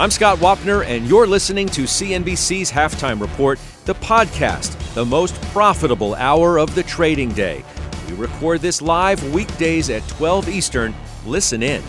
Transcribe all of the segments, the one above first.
I'm Scott Wapner, and you're listening to CNBC's Halftime Report, the podcast, the most profitable hour of the trading day. We record this live weekdays at 12 Eastern. Listen in.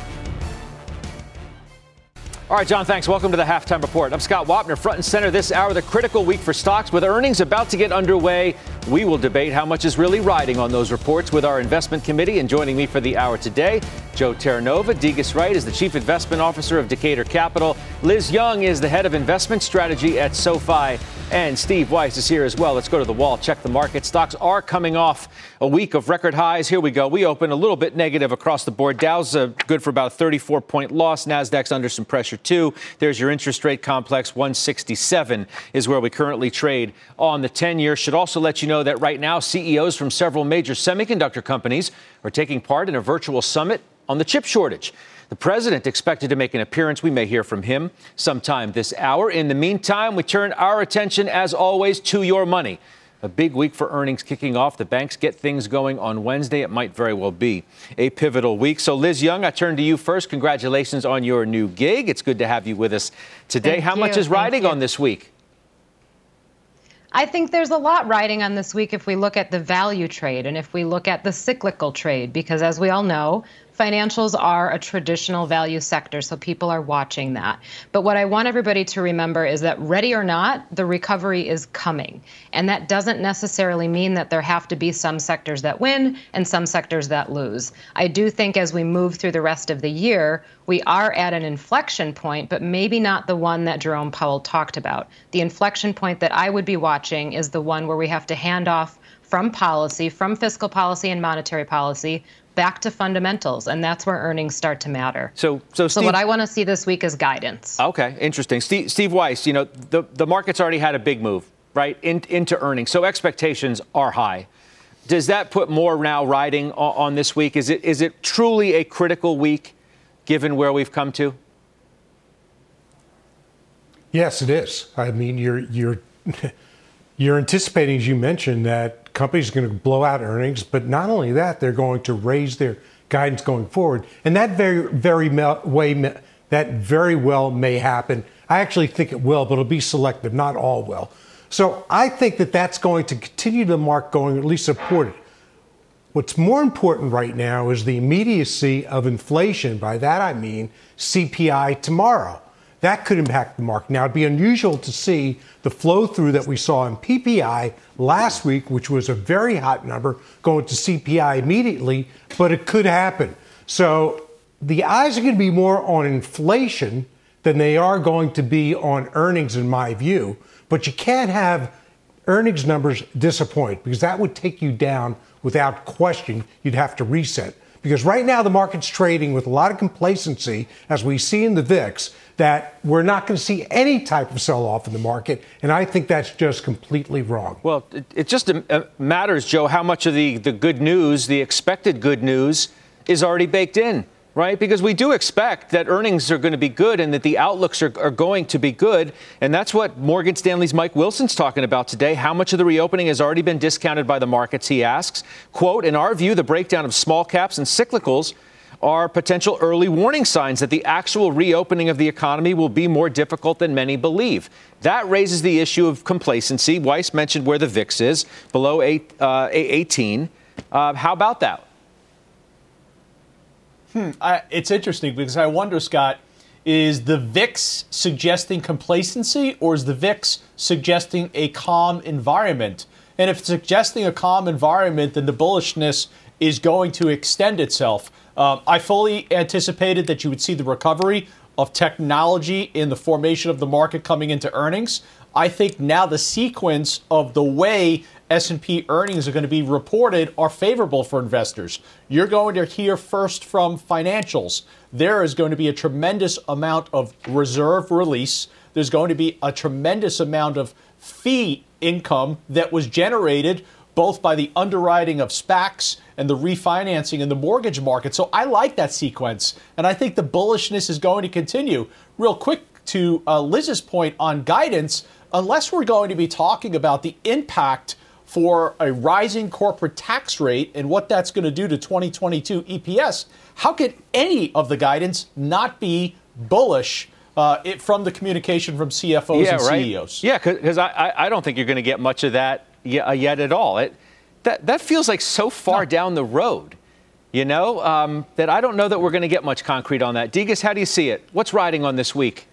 All right, John, thanks. Welcome to the halftime report. I'm Scott Wapner, front and center this hour, the critical week for stocks. With earnings about to get underway, we will debate how much is really riding on those reports with our investment committee. And joining me for the hour today, Joe Terranova. Degas Wright is the chief investment officer of Decatur Capital. Liz Young is the head of investment strategy at SoFi. And Steve Weiss is here as well. Let's go to the wall, check the market. Stocks are coming off a week of record highs. Here we go. We open a little bit negative across the board. Dow's uh, good for about a 34 point loss. NASDAQ's under some pressure too. There's your interest rate complex. 167 is where we currently trade on the 10 year. Should also let you know that right now, CEOs from several major semiconductor companies are taking part in a virtual summit on the chip shortage. The president expected to make an appearance. We may hear from him sometime this hour. In the meantime, we turn our attention, as always, to your money. A big week for earnings kicking off. The banks get things going on Wednesday. It might very well be a pivotal week. So, Liz Young, I turn to you first. Congratulations on your new gig. It's good to have you with us today. Thank How you. much is Thank riding you. on this week? I think there's a lot riding on this week if we look at the value trade and if we look at the cyclical trade, because as we all know, financials are a traditional value sector, so people are watching that. But what I want everybody to remember is that ready or not, the recovery is coming. And that doesn't necessarily mean that there have to be some sectors that win and some sectors that lose. I do think as we move through the rest of the year, we are at an inflection point, but maybe not the one that Jerome Powell talked about. The inflection point that I would be watching is the one where we have to hand off from policy, from fiscal policy and monetary policy, back to fundamentals, and that's where earnings start to matter. So, so, So what I want to see this week is guidance. Okay, interesting. Steve, Steve Weiss, you know, the, the market's already had a big move, right, in, into earnings. So expectations are high. Does that put more now riding on, on this week? Is it, is it truly a critical week given where we've come to? Yes, it is. I mean, you're you're you're anticipating, as you mentioned, that companies are going to blow out earnings, but not only that, they're going to raise their guidance going forward, and that very very way that very well may happen. I actually think it will, but it'll be selective. Not all will. So I think that that's going to continue the mark going, at least support it. What's more important right now is the immediacy of inflation. By that I mean CPI tomorrow. That could impact the market. Now, it'd be unusual to see the flow through that we saw in PPI last week, which was a very hot number, going to CPI immediately, but it could happen. So the eyes are going to be more on inflation than they are going to be on earnings, in my view. But you can't have earnings numbers disappoint because that would take you down without question. You'd have to reset. Because right now the market's trading with a lot of complacency, as we see in the VIX, that we're not going to see any type of sell off in the market. And I think that's just completely wrong. Well, it, it just uh, matters, Joe, how much of the, the good news, the expected good news, is already baked in, right? Because we do expect that earnings are going to be good and that the outlooks are, are going to be good. And that's what Morgan Stanley's Mike Wilson's talking about today. How much of the reopening has already been discounted by the markets, he asks. Quote, in our view, the breakdown of small caps and cyclicals are potential early warning signs that the actual reopening of the economy will be more difficult than many believe. That raises the issue of complacency. Weiss mentioned where the VIX is, below eight, uh, 18. Uh, how about that? Hmm, I, it's interesting because I wonder, Scott, is the VIX suggesting complacency or is the VIX suggesting a calm environment? And if it's suggesting a calm environment, then the bullishness is going to extend itself. Um, I fully anticipated that you would see the recovery of technology in the formation of the market coming into earnings. I think now the sequence of the way S&P earnings are going to be reported are favorable for investors. You're going to hear first from financials. There is going to be a tremendous amount of reserve release. There's going to be a tremendous amount of fee income that was generated both by the underwriting of SPACs and the refinancing in the mortgage market. So I like that sequence, and I think the bullishness is going to continue. Real quick to uh, Liz's point on guidance, unless we're going to be talking about the impact for a rising corporate tax rate and what that's going to do to 2022 EPS, how could any of the guidance not be bullish? Uh, it, from the communication from CFOs yeah, and right. CEOs. Yeah, because I, I don't think you're going to get much of that yet, uh, yet at all. It, that, that feels like so far no. down the road, you know, um, that I don't know that we're going to get much concrete on that. Degas, how do you see it? What's riding on this week?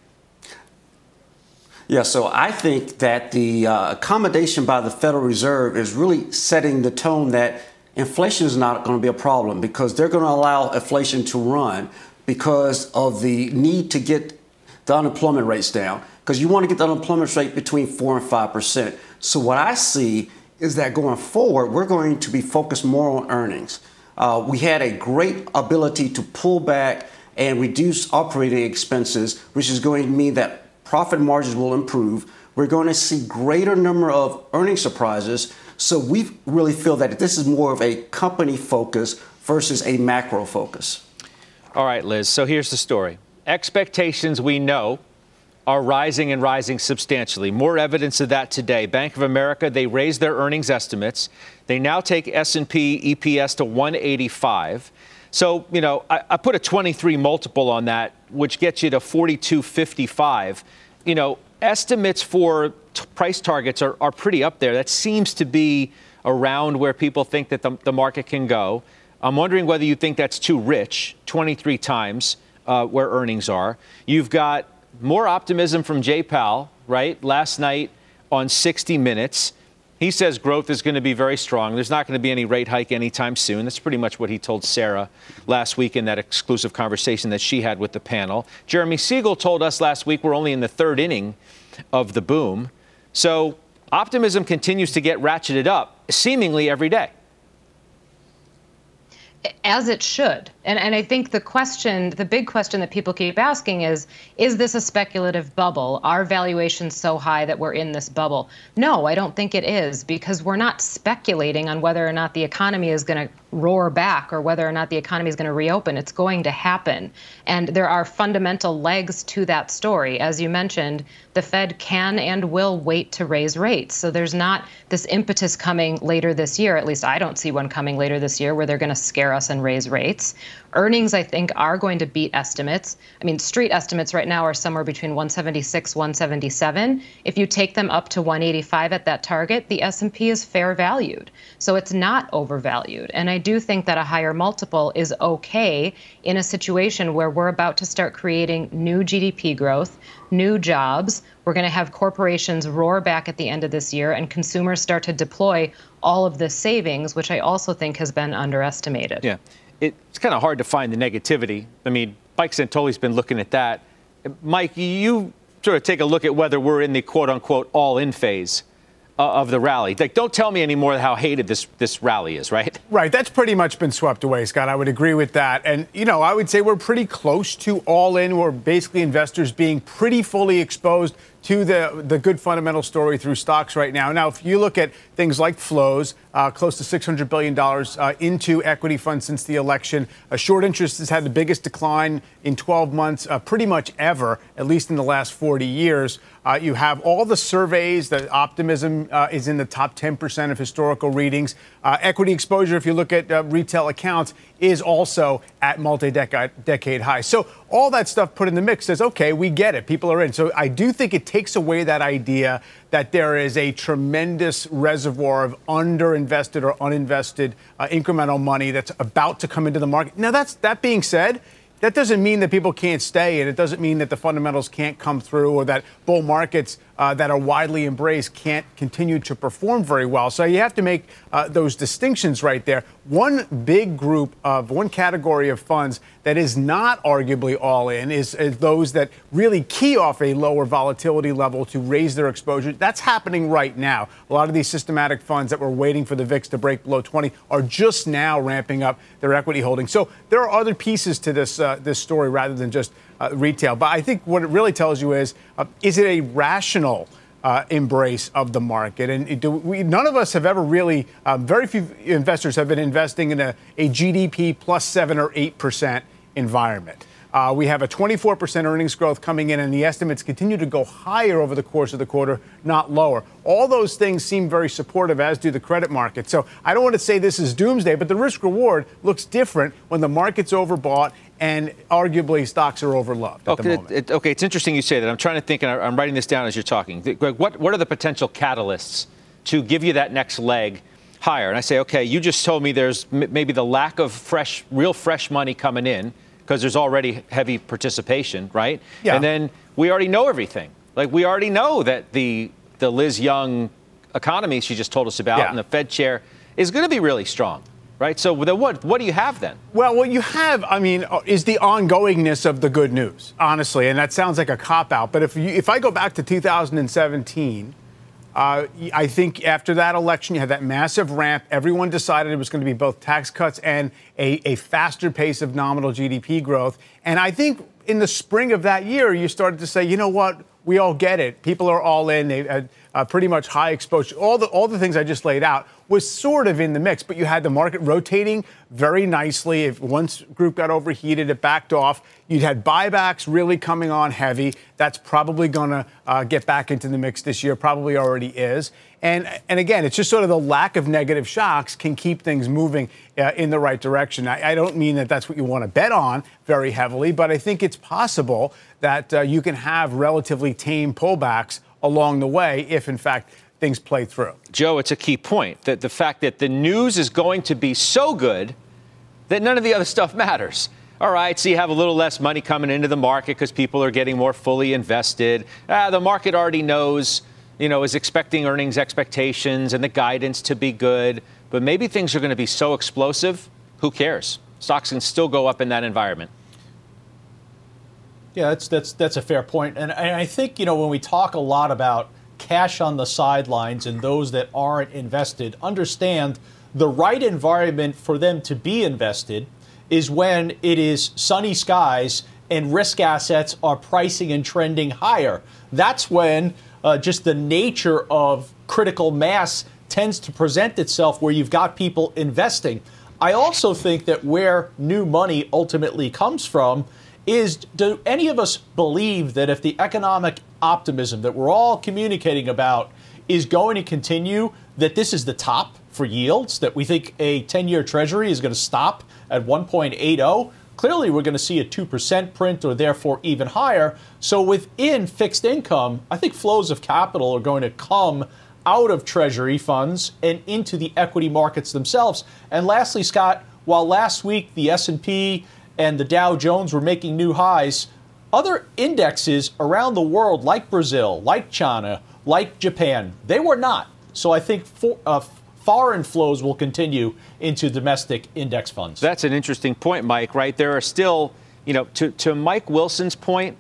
Yeah, so I think that the uh, accommodation by the Federal Reserve is really setting the tone that inflation is not going to be a problem because they're going to allow inflation to run because of the need to get the unemployment rates down because you want to get the unemployment rate between 4 and 5%. So what I see is that going forward, we're going to be focused more on earnings. Uh, we had a great ability to pull back and reduce operating expenses, which is going to mean that profit margins will improve. We're going to see greater number of earning surprises. So we really feel that this is more of a company focus versus a macro focus. All right, Liz. So here's the story. Expectations we know are rising and rising substantially. More evidence of that today. Bank of America, they raised their earnings estimates. They now take S&P EPS to 185. So, you know, I, I put a 23 multiple on that, which gets you to 42.55. You know, estimates for t- price targets are, are pretty up there. That seems to be around where people think that the, the market can go. I'm wondering whether you think that's too rich, 23 times uh, where earnings are. You've got more optimism from Jay Powell, right? Last night on 60 Minutes. He says growth is going to be very strong. There's not going to be any rate hike anytime soon. That's pretty much what he told Sarah last week in that exclusive conversation that she had with the panel. Jeremy Siegel told us last week we're only in the third inning of the boom. So optimism continues to get ratcheted up seemingly every day as it should. And, and I think the question, the big question that people keep asking is Is this a speculative bubble? Are valuations so high that we're in this bubble? No, I don't think it is because we're not speculating on whether or not the economy is going to roar back or whether or not the economy is going to reopen. It's going to happen. And there are fundamental legs to that story. As you mentioned, the Fed can and will wait to raise rates. So there's not this impetus coming later this year. At least I don't see one coming later this year where they're going to scare us and raise rates. Earnings, I think, are going to beat estimates. I mean, street estimates right now are somewhere between 176, 177. If you take them up to 185 at that target, the S&P is fair valued. So it's not overvalued. And I do think that a higher multiple is okay in a situation where we're about to start creating new GDP growth, new jobs. We're going to have corporations roar back at the end of this year and consumers start to deploy all of the savings, which I also think has been underestimated. Yeah it's kind of hard to find the negativity. I mean, Mike Santoli's been looking at that. Mike, you sort of take a look at whether we're in the quote unquote all in phase uh, of the rally. Like, don't tell me anymore how hated this this rally is, right? Right. That's pretty much been swept away, Scott. I would agree with that. And you know, I would say we're pretty close to all in. We're basically investors being pretty fully exposed to the, the good fundamental story through stocks right now. Now, if you look at things like flows, uh, close to $600 billion uh, into equity funds since the election, uh, short interest has had the biggest decline in 12 months, uh, pretty much ever, at least in the last 40 years. Uh, you have all the surveys that optimism uh, is in the top 10% of historical readings. Equity exposure, if you look at retail accounts, is also at multi-decade high. So all that stuff put in the mix says, okay, we get it. People are in. So I do think it takes away that idea that there is a tremendous reservoir of underinvested or uninvested uh, incremental money that's about to come into the market. Now, that's that being said, that doesn't mean that people can't stay, and it doesn't mean that the fundamentals can't come through or that bull markets uh, that are widely embraced can't continue to perform very well. So you have to make uh, those distinctions right there. one big group of one category of funds that is not arguably all in is, is, those that really key off a lower volatility level to raise their exposure. That's happening right now. A lot of these systematic funds that were waiting for the VIX to break below 20 are just now ramping up their equity holdings. So there are other pieces to this uh, this story rather than just uh, retail. But I think what it really tells you is, uh, is it a rational? uh, embrace of the market. And we, none of us have ever really, um, very few investors have been investing in a, a GDP plus seven or eight percent environment. Uh, we have a 24% earnings growth coming in, and the estimates continue to go higher over the course of the quarter, not lower. All those things seem very supportive, as do the credit market. So I don't want to say this is doomsday, but the risk reward looks different when the market's overbought and arguably stocks are overloved okay, it, it, okay, it's interesting you say that. I'm trying to think, and I'm writing this down as you're talking. Greg, what, what are the potential catalysts to give you that next leg higher? And I say, okay, you just told me there's m- maybe the lack of fresh, real fresh money coming in because there's already heavy participation, right? Yeah. And then we already know everything. Like we already know that the the Liz Young economy she just told us about yeah. and the Fed chair is going to be really strong. Right. So then what what do you have then? Well, what you have, I mean, uh, is the ongoingness of the good news, honestly, and that sounds like a cop out. But if you, if I go back to 2017 uh, I think after that election, you had that massive ramp. Everyone decided it was going to be both tax cuts and a, a faster pace of nominal GDP growth. And I think in the spring of that year, you started to say, you know what? We all get it. People are all in. They had uh, pretty much high exposure. All the all the things I just laid out was sort of in the mix, but you had the market rotating very nicely. If once group got overheated, it backed off. You'd had buybacks really coming on heavy. That's probably going to uh, get back into the mix this year. Probably already is. And and again, it's just sort of the lack of negative shocks can keep things moving uh, in the right direction. I, I, don't mean that that's what you want to bet on very heavily, but I think it's possible that uh, you can have relatively tame pullbacks along the way if, in fact, things play through. Joe, it's a key point that the fact that the news is going to be so good that none of the other stuff matters. All right, so you have a little less money coming into the market because people are getting more fully invested. Ah, the market already knows, you know, is expecting earnings expectations and the guidance to be good. But maybe things are going to be so explosive, who cares? Stocks can still go up in that environment. Yeah, that's that's that's a fair point, and, and I think you know when we talk a lot about cash on the sidelines and those that aren't invested, understand the right environment for them to be invested is when it is sunny skies and risk assets are pricing and trending higher. That's when uh, just the nature of critical mass tends to present itself where you've got people investing. I also think that where new money ultimately comes from is do any of us believe that if the economic optimism that we're all communicating about is going to continue, that this is the top for yields, that we think a 10 year treasury is going to stop at 1.80? Clearly, we're going to see a 2% print or therefore even higher. So, within fixed income, I think flows of capital are going to come out of treasury funds and into the equity markets themselves. And lastly, Scott, while last week the S&P and the Dow Jones were making new highs, other indexes around the world, like Brazil, like China, like Japan, they were not. So I think for, uh, foreign flows will continue into domestic index funds. That's an interesting point, Mike, right? There are still, you know, to, to Mike Wilson's point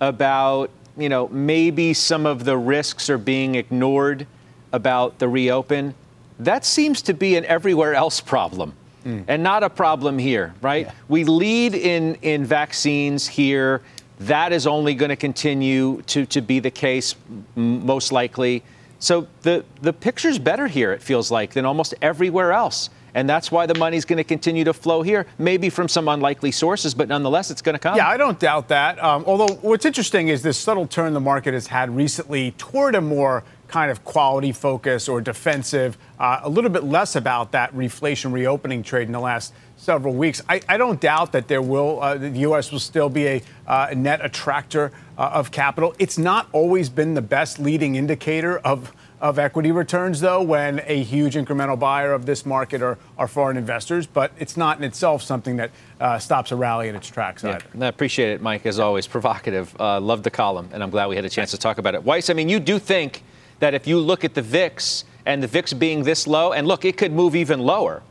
about, you know, maybe some of the risks are being ignored about the reopen. That seems to be an everywhere else problem mm. and not a problem here, right? Yeah. We lead in, in vaccines here. That is only going to continue to, to be the case, most likely. So the, the picture's better here, it feels like, than almost everywhere else. And that's why the money's going to continue to flow here, maybe from some unlikely sources, but nonetheless, it's going to come. Yeah, I don't doubt that. Um, although, what's interesting is this subtle turn the market has had recently toward a more kind of quality focus or defensive, uh, a little bit less about that reflation reopening trade in the last several weeks. I, I don't doubt that there will, uh, the U.S. will still be a uh, net attractor uh, of capital. It's not always been the best leading indicator of of equity returns, though, when a huge incremental buyer of this market are, are foreign investors. But it's not in itself something that uh, stops a rally in its tracks yeah, I appreciate it, Mike, as always. Provocative. Uh, love the column, and I'm glad we had a chance to talk about it. Weiss, I mean, you do think that if you look at the VIX and the VIX being this low, and look, it could move even lower.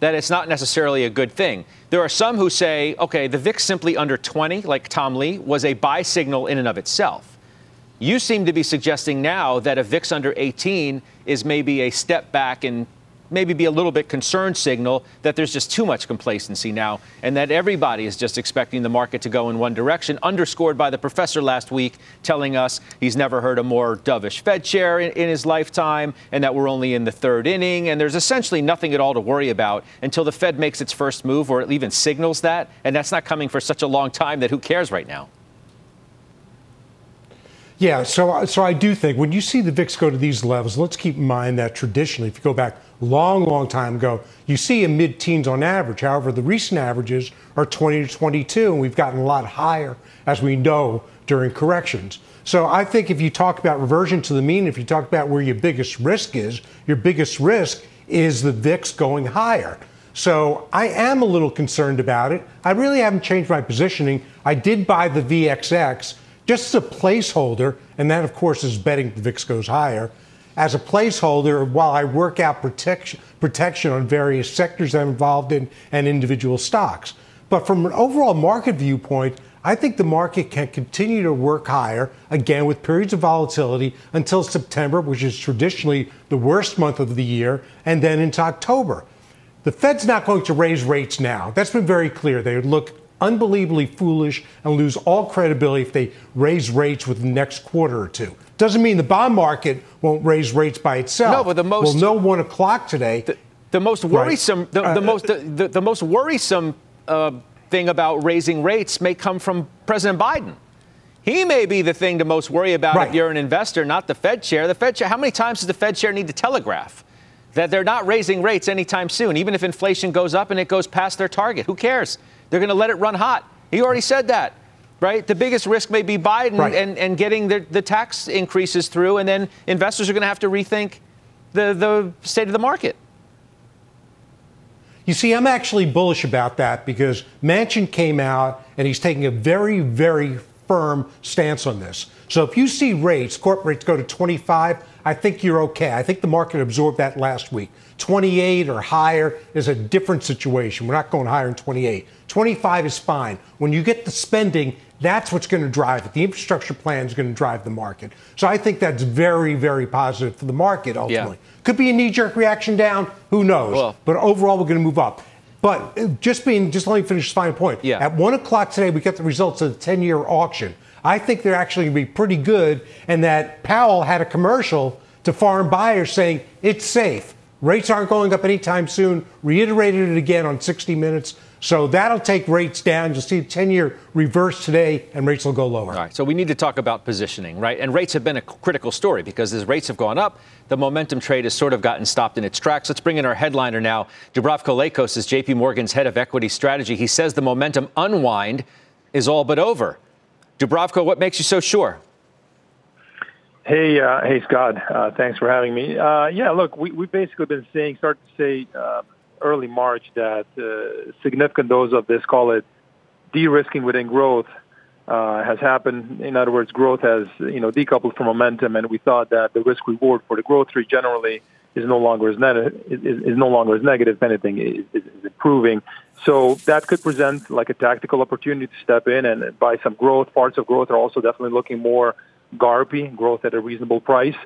that it's not necessarily a good thing. There are some who say, okay, the VIX simply under 20, like Tom Lee, was a buy signal in and of itself. You seem to be suggesting now that a VIX under 18 is maybe a step back in maybe be a little bit concerned signal that there's just too much complacency now and that everybody is just expecting the market to go in one direction, underscored by the professor last week telling us he's never heard a more dovish Fed chair in, in his lifetime and that we're only in the third inning. And there's essentially nothing at all to worry about until the Fed makes its first move or it even signals that. And that's not coming for such a long time that who cares right now? Yeah, so so I do think when you see the VIX go to these levels, let's keep in mind that traditionally, if you go back long, long time ago, you see a mid-teens on average. However, the recent averages are 20 to 22, and we've gotten a lot higher, as we know, during corrections. So I think if you talk about reversion to the mean, if you talk about where your biggest risk is, your biggest risk is the VIX going higher. So I am a little concerned about it. I really haven't changed my positioning. I did buy the VXX just as a placeholder, and that, of course, is betting the VIX goes higher. As a placeholder, while I work out protection, protection on various sectors I'm involved in and individual stocks. But from an overall market viewpoint, I think the market can continue to work higher, again, with periods of volatility until September, which is traditionally the worst month of the year, and then into October. The Fed's not going to raise rates now. That's been very clear. They would look unbelievably foolish and lose all credibility if they raise rates with the next quarter or two. Doesn't mean the bond market won't raise rates by itself. No, but the most we'll know one o'clock today. The, the most worrisome, right. the, the uh, most, the, the, most worrisome uh, thing about raising rates may come from President Biden. He may be the thing to most worry about right. if you're an investor, not the Fed chair. The Fed chair. How many times does the Fed chair need to telegraph that they're not raising rates anytime soon, even if inflation goes up and it goes past their target? Who cares? They're going to let it run hot. He already said that, right? The biggest risk may be Biden right. and, and getting the, the tax increases through, and then investors are going to have to rethink the, the state of the market. You see, I'm actually bullish about that because Manchin came out and he's taking a very, very firm stance on this. So if you see rates, corporate rates go to 25, I think you're okay. I think the market absorbed that last week. 28 or higher is a different situation. We're not going higher than 28. 25 is fine. When you get the spending, that's what's going to drive it. The infrastructure plan is going to drive the market. So I think that's very, very positive for the market ultimately. Yeah. Could be a knee jerk reaction down, who knows? Well, but overall, we're going to move up. But uh, just being, just let me finish this final point. Yeah. At one o'clock today, we get the results of the 10 year auction. I think they're actually going to be pretty good, and that Powell had a commercial to foreign buyers saying it's safe. Rates aren't going up anytime soon. Reiterated it again on 60 Minutes. So that'll take rates down. You'll see 10 year reverse today, and rates will go lower. All right. So we need to talk about positioning, right? And rates have been a critical story because as rates have gone up, the momentum trade has sort of gotten stopped in its tracks. Let's bring in our headliner now. Dubravko Lakos is JP Morgan's head of equity strategy. He says the momentum unwind is all but over. Dubravko, what makes you so sure? Hey, uh, hey, Scott. Uh, thanks for having me. Uh, yeah, look, we, we've basically been saying, start to say uh, early March that uh, significant dose of this, call it de-risking within growth, uh, has happened. In other words, growth has you know decoupled from momentum, and we thought that the risk reward for the growth rate generally is no longer as net, is, is no longer as negative. If anything, is, is, is improving. So that could present like a tactical opportunity to step in and buy some growth. Parts of growth are also definitely looking more GARPy, growth at a reasonable price.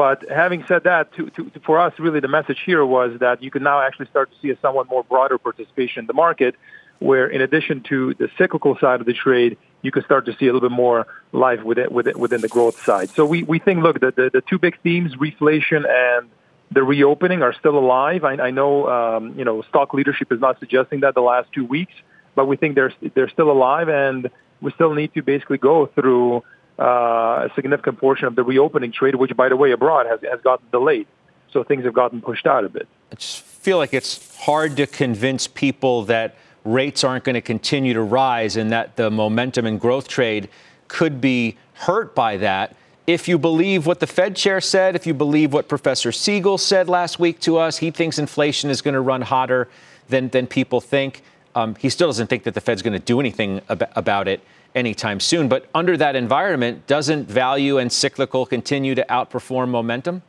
But having said that, to, to, for us, really the message here was that you can now actually start to see a somewhat more broader participation in the market, where in addition to the cyclical side of the trade, you can start to see a little bit more life within, within, within the growth side. So we, we think, look, the, the, the two big themes, reflation and the reopening, are still alive. I, I know, um, you know, stock leadership is not suggesting that the last two weeks, but we think they're, they're still alive, and we still need to basically go through uh, a significant portion of the reopening trade, which, by the way, abroad has, has gotten delayed. So things have gotten pushed out a bit. I just feel like it's hard to convince people that rates aren't going to continue to rise and that the momentum and growth trade could be hurt by that. If you believe what the Fed chair said, if you believe what Professor Siegel said last week to us, he thinks inflation is going to run hotter than, than people think. Um, he still doesn't think that the Fed's going to do anything ab- about it anytime soon. But under that environment, doesn't value and cyclical continue to outperform momentum?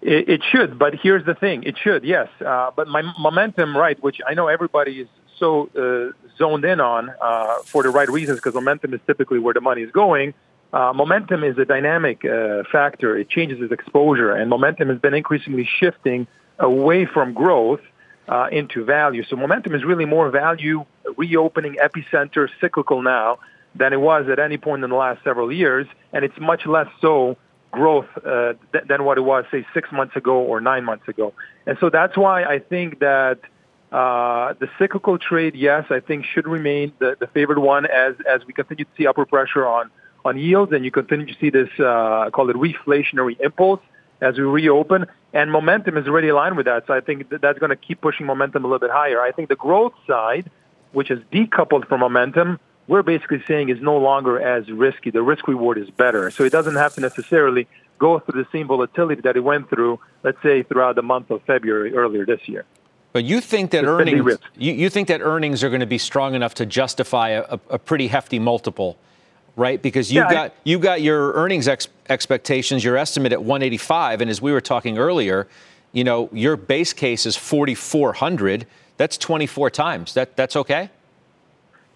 It, it should, but here's the thing: it should, yes. Uh, but my momentum, right, which I know everybody is so uh, zoned in on uh, for the right reasons, because momentum is typically where the money is going. Uh, momentum is a dynamic uh, factor; it changes its exposure, and momentum has been increasingly shifting away from growth uh, into value. So momentum is really more value, reopening epicenter, cyclical now than it was at any point in the last several years, and it's much less so growth uh, th- than what it was, say, six months ago or nine months ago. And so that's why I think that uh, the cyclical trade, yes, I think should remain the, the favored one as as we continue to see upward pressure on on yields, and you continue to see this uh, call it reflationary impulse as we reopen. And momentum is already aligned with that, so I think that that's going to keep pushing momentum a little bit higher. I think the growth side, which is decoupled from momentum, we're basically saying is no longer as risky. The risk reward is better. So it doesn't have to necessarily go through the same volatility that it went through, let's say, throughout the month of February earlier this year. But you think that earnings you, you, think that earnings are going to be strong enough to justify a, a pretty hefty multiple, right? Because you yeah, got I, you got your earnings ex- expectations, your estimate at 185, and as we were talking earlier, you know your base case is 4,400. That's 24 times. That that's okay.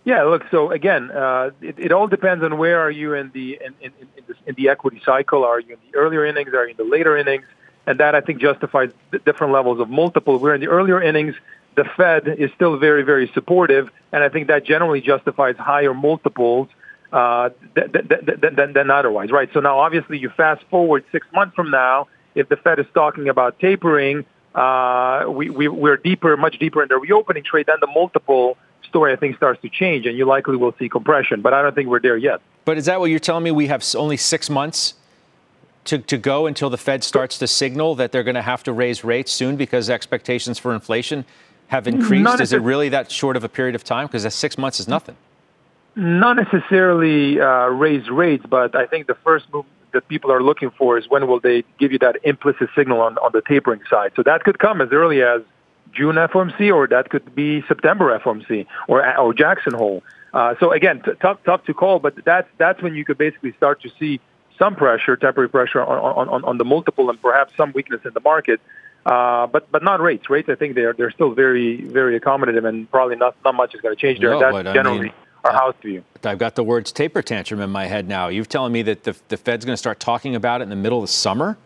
Yeah, look. So again, uh, it, it, all depends on where are you in the in, in, in, the, in the equity cycle. Are you in the earlier innings? Are you in the later innings? And that I think justifies different levels of multiple. We're in the earlier innings. The Fed is still very, very supportive, and I think that generally justifies higher multiples uh, than, than, than, than otherwise, right? So now, obviously, you fast forward six months from now, if the Fed is talking about tapering, uh, we, we, we're deeper, much deeper in the reopening trade, then the multiple story, I think, starts to change, and you likely will see compression. But I don't think we're there yet. But is that what you're telling me? We have only six months to, to go until the Fed starts to signal that they're going to have to raise rates soon because expectations for inflation have increased? Is it really that short of a period of time? Because six months is nothing. Not necessarily uh, raise rates, but I think the first move that people are looking for is when will they give you that implicit signal on, on the tapering side. So that could come as early as June FOMC, or that could be September FOMC, or or Jackson Hole. Uh, so again, t- tough tough to call, but that's that's when you could basically start to see some pressure, temporary pressure on on, on the multiple, and perhaps some weakness in the market. Uh, but but not rates. Rates, I think they're they're still very very accommodative, and probably not not much is going to change there. No, that's generally. I mean, our house view. I've got the words taper tantrum in my head now. You're telling me that the, the Fed's going to start talking about it in the middle of the summer?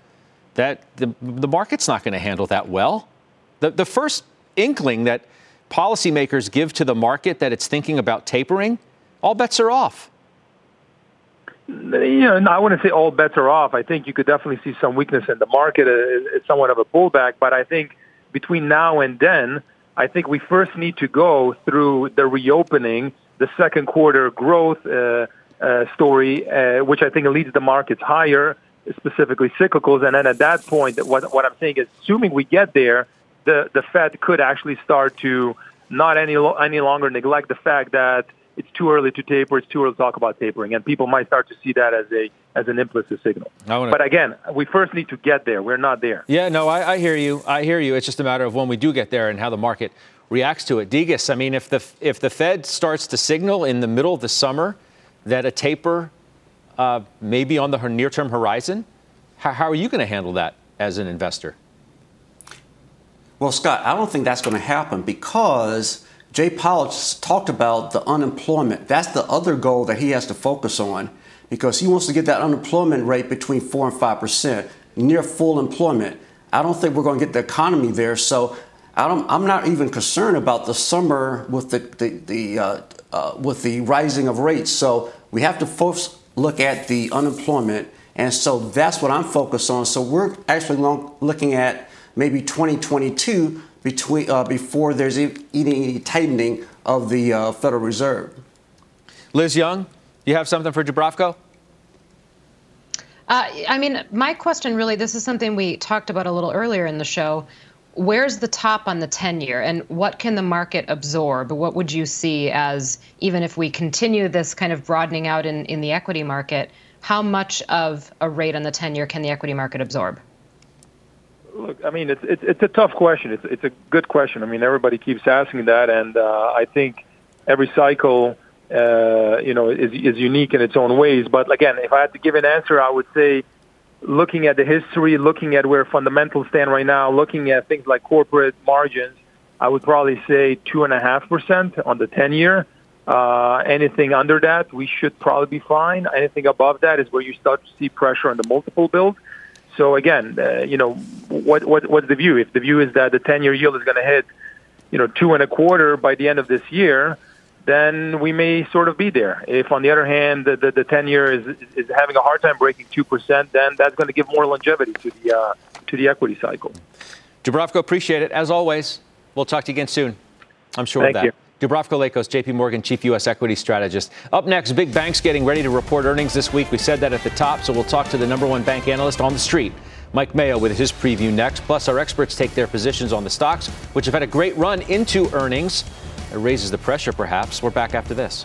That the, the market's not going to handle that well. The, the first inkling that policymakers give to the market that it's thinking about tapering, all bets are off. You know, I wouldn't say all bets are off. I think you could definitely see some weakness in the market. It's somewhat of a pullback, but I think between now and then, I think we first need to go through the reopening, the second quarter growth uh, uh, story, uh, which I think leads the markets higher, specifically cyclicals. And then at that point, what, what I'm saying is, assuming we get there, the, the Fed could actually start to not any any longer neglect the fact that it's too early to taper, it's too early to talk about tapering, and people might start to see that as a as an implicit signal. Wanna... But again, we first need to get there. We're not there. Yeah, no, I, I, hear you. I hear you. It's just a matter of when we do get there and how the market reacts to it. Degas, I mean, if the if the Fed starts to signal in the middle of the summer that a taper uh, may be on the near-term horizon, how, how are you going to handle that as an investor? Well, Scott, I don't think that's going to happen because Jay Powell talked about the unemployment. That's the other goal that he has to focus on because he wants to get that unemployment rate between 4 and 5%, near full employment. I don't think we're going to get the economy there. So I am not even concerned about the summer with the, the, the uh, uh, with the rising of rates. So we have to first look at the unemployment. And so that's what I'm focused on. So we're actually long, looking at maybe 2022 between, uh, before there's any tightening of the uh, Federal Reserve. Liz Young, you have something for Dubravko? Uh, I mean, my question really this is something we talked about a little earlier in the show. Where's the top on the 10 year and what can the market absorb? What would you see as, even if we continue this kind of broadening out in, in the equity market, how much of a rate on the 10 year can the equity market absorb? Look, I mean, it's it's, it's a tough question. It's it's a good question. I mean, everybody keeps asking that, and uh, I think every cycle, uh, you know, is is unique in its own ways. But again, if I had to give an answer, I would say looking at the history, looking at where fundamentals stand right now, looking at things like corporate margins, I would probably say two and a half percent on the ten year. Uh, anything under that, we should probably be fine. Anything above that is where you start to see pressure on the multiple build. So again, uh, you know, what, what what's the view? If the view is that the ten year yield is going to hit, you know, two and a quarter by the end of this year, then we may sort of be there. If, on the other hand, the, the, the 10 year is, is having a hard time breaking 2%, then that's going to give more longevity to the, uh, to the equity cycle. Dubravko, appreciate it. As always, we'll talk to you again soon. I'm sure Thank of that. you. Dubravko Lakos, JP Morgan Chief U.S. Equity Strategist. Up next, big banks getting ready to report earnings this week. We said that at the top, so we'll talk to the number one bank analyst on the street, Mike Mayo, with his preview next. Plus, our experts take their positions on the stocks, which have had a great run into earnings. It raises the pressure, perhaps. We're back after this.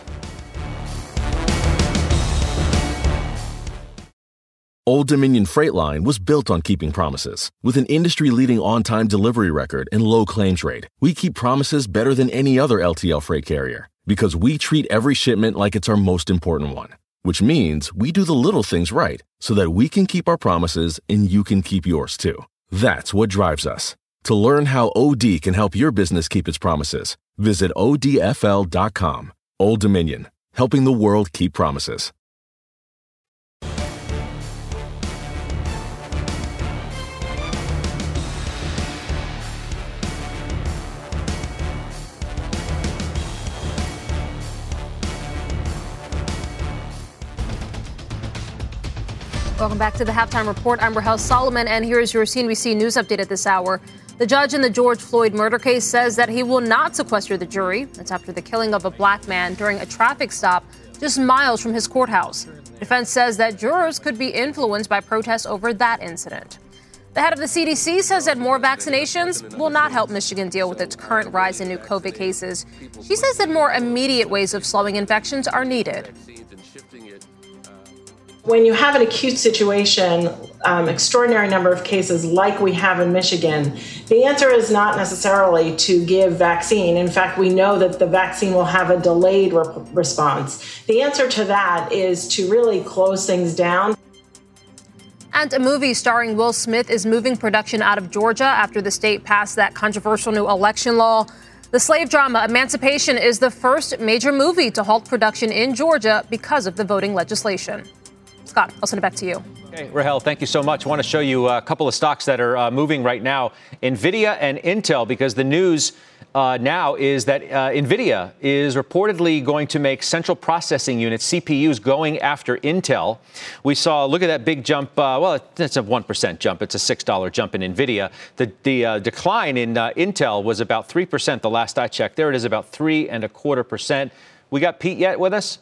Old Dominion Freight Line was built on keeping promises. With an industry leading on time delivery record and low claims rate, we keep promises better than any other LTL freight carrier because we treat every shipment like it's our most important one. Which means we do the little things right so that we can keep our promises and you can keep yours too. That's what drives us. To learn how OD can help your business keep its promises, visit odfl.com. Old Dominion, helping the world keep promises. Welcome back to the halftime report. I'm Rahel Solomon, and here is your CNBC News update at this hour. The judge in the George Floyd murder case says that he will not sequester the jury. That's after the killing of a black man during a traffic stop just miles from his courthouse. Defense says that jurors could be influenced by protests over that incident. The head of the CDC says that more vaccinations will not help Michigan deal with its current rise in new COVID cases. She says that more immediate ways of slowing infections are needed. When you have an acute situation, um, extraordinary number of cases like we have in Michigan, the answer is not necessarily to give vaccine. In fact, we know that the vaccine will have a delayed re- response. The answer to that is to really close things down. And a movie starring Will Smith is moving production out of Georgia after the state passed that controversial new election law. The slave drama Emancipation is the first major movie to halt production in Georgia because of the voting legislation. Scott, I'll send it back to you. Okay, Rahel, thank you so much. I want to show you a couple of stocks that are uh, moving right now NVIDIA and Intel, because the news uh, now is that uh, NVIDIA is reportedly going to make central processing units, CPUs, going after Intel. We saw, look at that big jump. Uh, well, it's a 1% jump. It's a $6 jump in NVIDIA. The, the uh, decline in uh, Intel was about 3% the last I checked. There it is, about 3 and a quarter percent. We got Pete yet with us?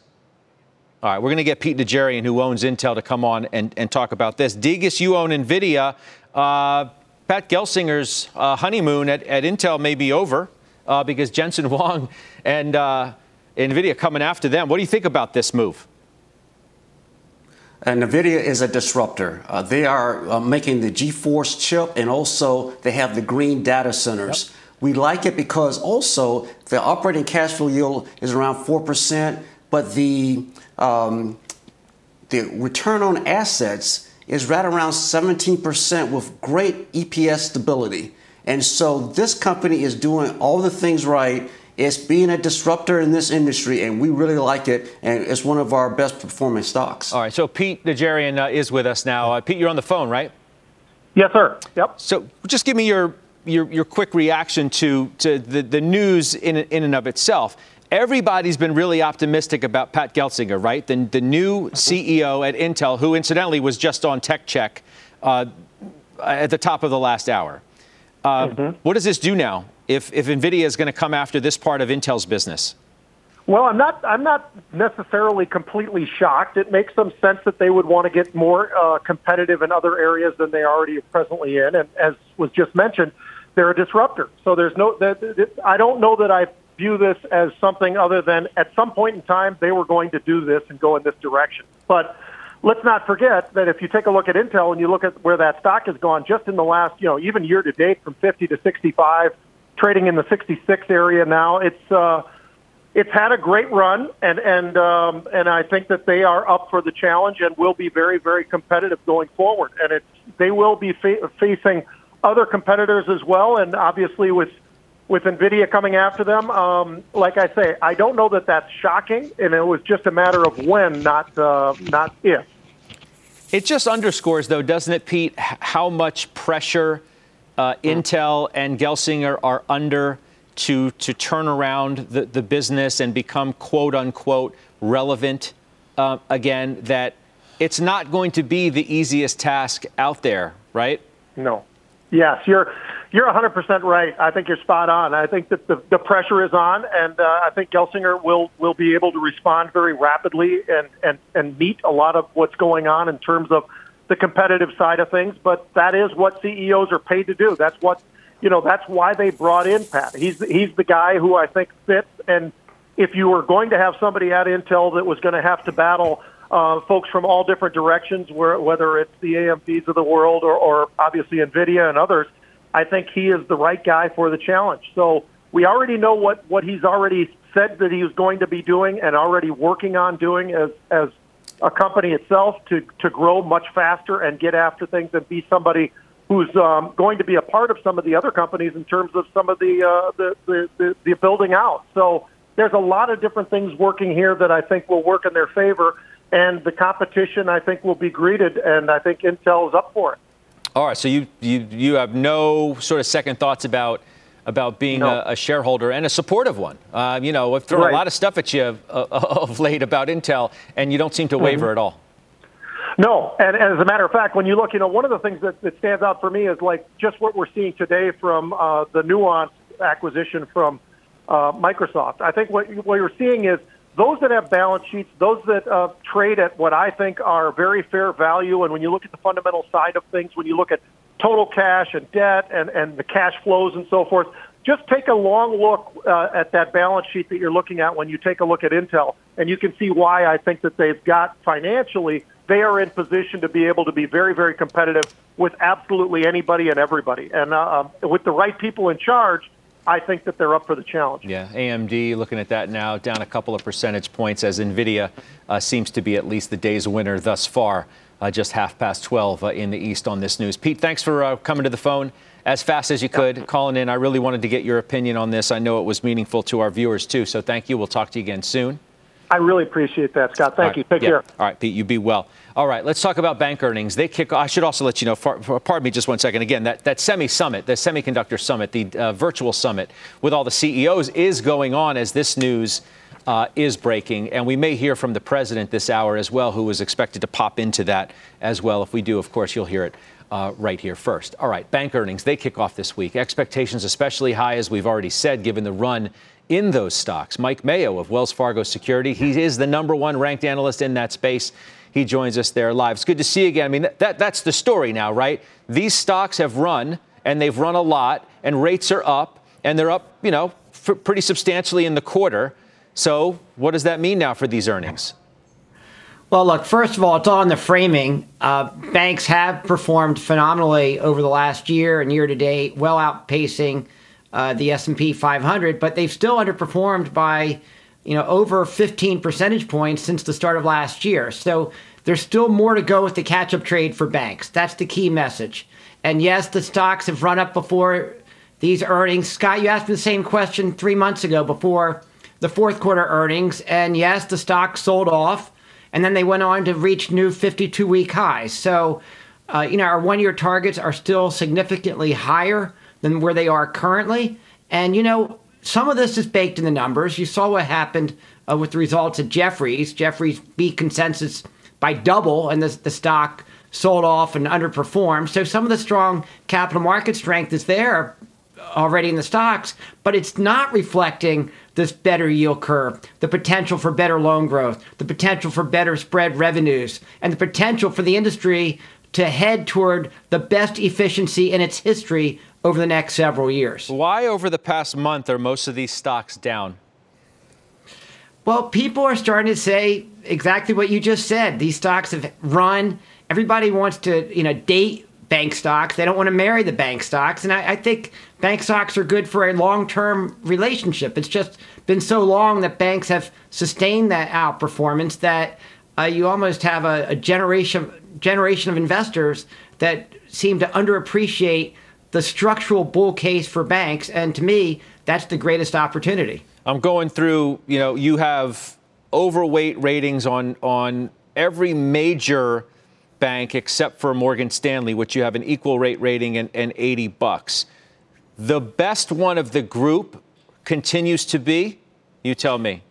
All right, we're going to get Pete Najarian, who owns Intel, to come on and, and talk about this. Degas, you own NVIDIA. Uh, Pat Gelsinger's uh, honeymoon at, at, Intel may be over uh, because Jensen Huang and uh, NVIDIA coming after them. What do you think about this move? Uh, NVIDIA is a disruptor. Uh, they are making the GeForce chip, and also they have the green data centers. Yep. We like it because also the operating cash flow yield is around 4%, but the um, the return on assets is right around 17% with great EPS stability. And so this company is doing all the things right. It's being a disruptor in this industry, and we really like it. And it's one of our best performing stocks. All right. So Pete Najarian uh, is with us now. Uh, Pete, you're on the phone, right? Yes, sir. Yep. So just give me your your, your quick reaction to, to the, the news in, in and of itself everybody's been really optimistic about Pat Gelsinger, right? The, the new CEO at Intel, who incidentally was just on Tech Check uh, at the top of the last hour. Uh, mm-hmm. What does this do now if, if NVIDIA is going to come after this part of Intel's business? Well, I'm not. I'm not necessarily completely shocked. It makes some sense that they would want to get more uh, competitive in other areas than they already are presently in. And as was just mentioned, they're a disruptor. So there's no. I don't know that I view this as something other than at some point in time they were going to do this and go in this direction. But let's not forget that if you take a look at Intel and you look at where that stock has gone just in the last, you know, even year to date from 50 to 65, trading in the 66 area now, it's uh, it's had a great run, and and um, and I think that they are up for the challenge and will be very very competitive going forward. And it's they will be fa- facing other competitors as well, and obviously with with Nvidia coming after them. Um, like I say, I don't know that that's shocking, and it was just a matter of when, not uh, not if. It just underscores, though, doesn't it, Pete, how much pressure uh, Intel and Gelsinger are under to to turn around the, the business and become quote unquote relevant uh, again. That it's not going to be the easiest task out there, right? No. Yes, you're you're 100% right. I think you're spot on. I think that the, the pressure is on, and uh, I think Gelsinger will will be able to respond very rapidly and, and and meet a lot of what's going on in terms of the competitive side of things. But that is what CEOs are paid to do. That's what you know. That's why they brought in Pat. He's he's the guy who I think fits. And if you were going to have somebody at Intel that was going to have to battle uh, folks from all different directions, where, whether it's the AMDs of the world or, or obviously NVIDIA and others, I think he is the right guy for the challenge. So we already know what, what he's already said that he was going to be doing and already working on doing as, as a company itself to, to grow much faster and get after things and be somebody who's um, going to be a part of some of the other companies in terms of some of the, uh, the, the, the, the building out. So there's a lot of different things working here that I think will work in their favor and the competition I think will be greeted, and I think Intel is up for it. All right, so you you you have no sort of second thoughts about about being No. a, a shareholder and a supportive one. Uh, you know, I've thrown Right. a lot of stuff at you uh, of late about Intel, and you don't seem to waver Mhm. at all. No, and, and as a matter of fact, when you look, you know, one of the things that, that stands out for me is like just what we're seeing today from uh, the Nuance acquisition from uh, Microsoft. I think what, what you're seeing is those that have balance sheets, those that uh, trade at what I think are very fair value, and when you look at the fundamental side of things, when you look at total cash and debt and, and the cash flows and so forth, just take a long look uh, at that balance sheet that you're looking at when you take a look at Intel, and you can see why I think that they've got financially, they are in position to be able to be very, very competitive with absolutely anybody and everybody. And uh, um, with the right people in charge, I think that they're up for the challenge. Yeah, AMD looking at that now, down a couple of percentage points as Nvidia uh, seems to be at least the day's winner thus far. Uh, just half past 12 uh, in the East on this news. Pete, thanks for uh, coming to the phone as fast as you could, calling in. I really wanted to get your opinion on this. I know it was meaningful to our viewers too. So thank you. We'll talk to you again soon. I really appreciate that, Scott. Thank right. you. Take Yeah. care. All right, Pete, you be well. All right, let's talk about bank earnings. They kick. I should also let you know. Pardon me, just one second. Again, that that semi summit, the semiconductor summit, the uh, virtual summit with all the CEOs is going on as this news. Uh, is breaking, and we may hear from the president this hour as well, who is expected to pop into that as well. If we do, of course, you'll hear it uh, right here first. All right, bank earnings, they kick off this week. Expectations especially high, as we've already said, given the run in those stocks. Mike Mayo of Wells Fargo Security, he is the number one ranked analyst in that space. He joins us there live. It's good to see you again. I mean, that, that's the story now, right? These stocks have run, and they've run a lot, and rates are up, and they're up, you know, pretty substantially in the quarter. So, what does that mean now for these earnings? Well, look, first of all, it's all in the framing. Uh, banks have performed phenomenally over the last year and year to date, well outpacing uh, the S&P 500, but they've still underperformed by, you know, over 15 percentage points since the start of last year. So there's still more to go with the catch-up trade for banks. That's the key message. And yes, the stocks have run up before these earnings. Scott, you asked me the same question three months ago before the fourth quarter earnings, and yes, the stocks sold off and then they went on to reach new 52 week highs. So, uh, you know, our one year targets are still significantly higher than where they are currently. And, you know, some of this is baked in the numbers. You saw what happened uh, with the results at Jefferies. Jefferies beat consensus by double, and the, the stock sold off and underperformed. So, some of the strong capital market strength is there already in the stocks, but it's not reflecting this better yield curve, the potential for better loan growth, the potential for better spread revenues, and the potential for the industry to head toward the best efficiency in its history over the next several years. Why, over the past month, are most of these stocks down? Well, people are starting to say exactly what you just said. These stocks have run. Everybody wants to, you know, date bank stocks. They don't want to marry the bank stocks. And I, I think bank stocks are good for a long term relationship. It's just been so long that banks have sustained that outperformance that uh, you almost have a, a generation generation of investors that seem to underappreciate the structural bull case for banks. And to me, that's the greatest opportunity. I'm going through, you know, you have overweight ratings on on every major bank except for Morgan Stanley, which you have an equal rate rating and, and 80 bucks. The best one of the group continues to be, you tell me.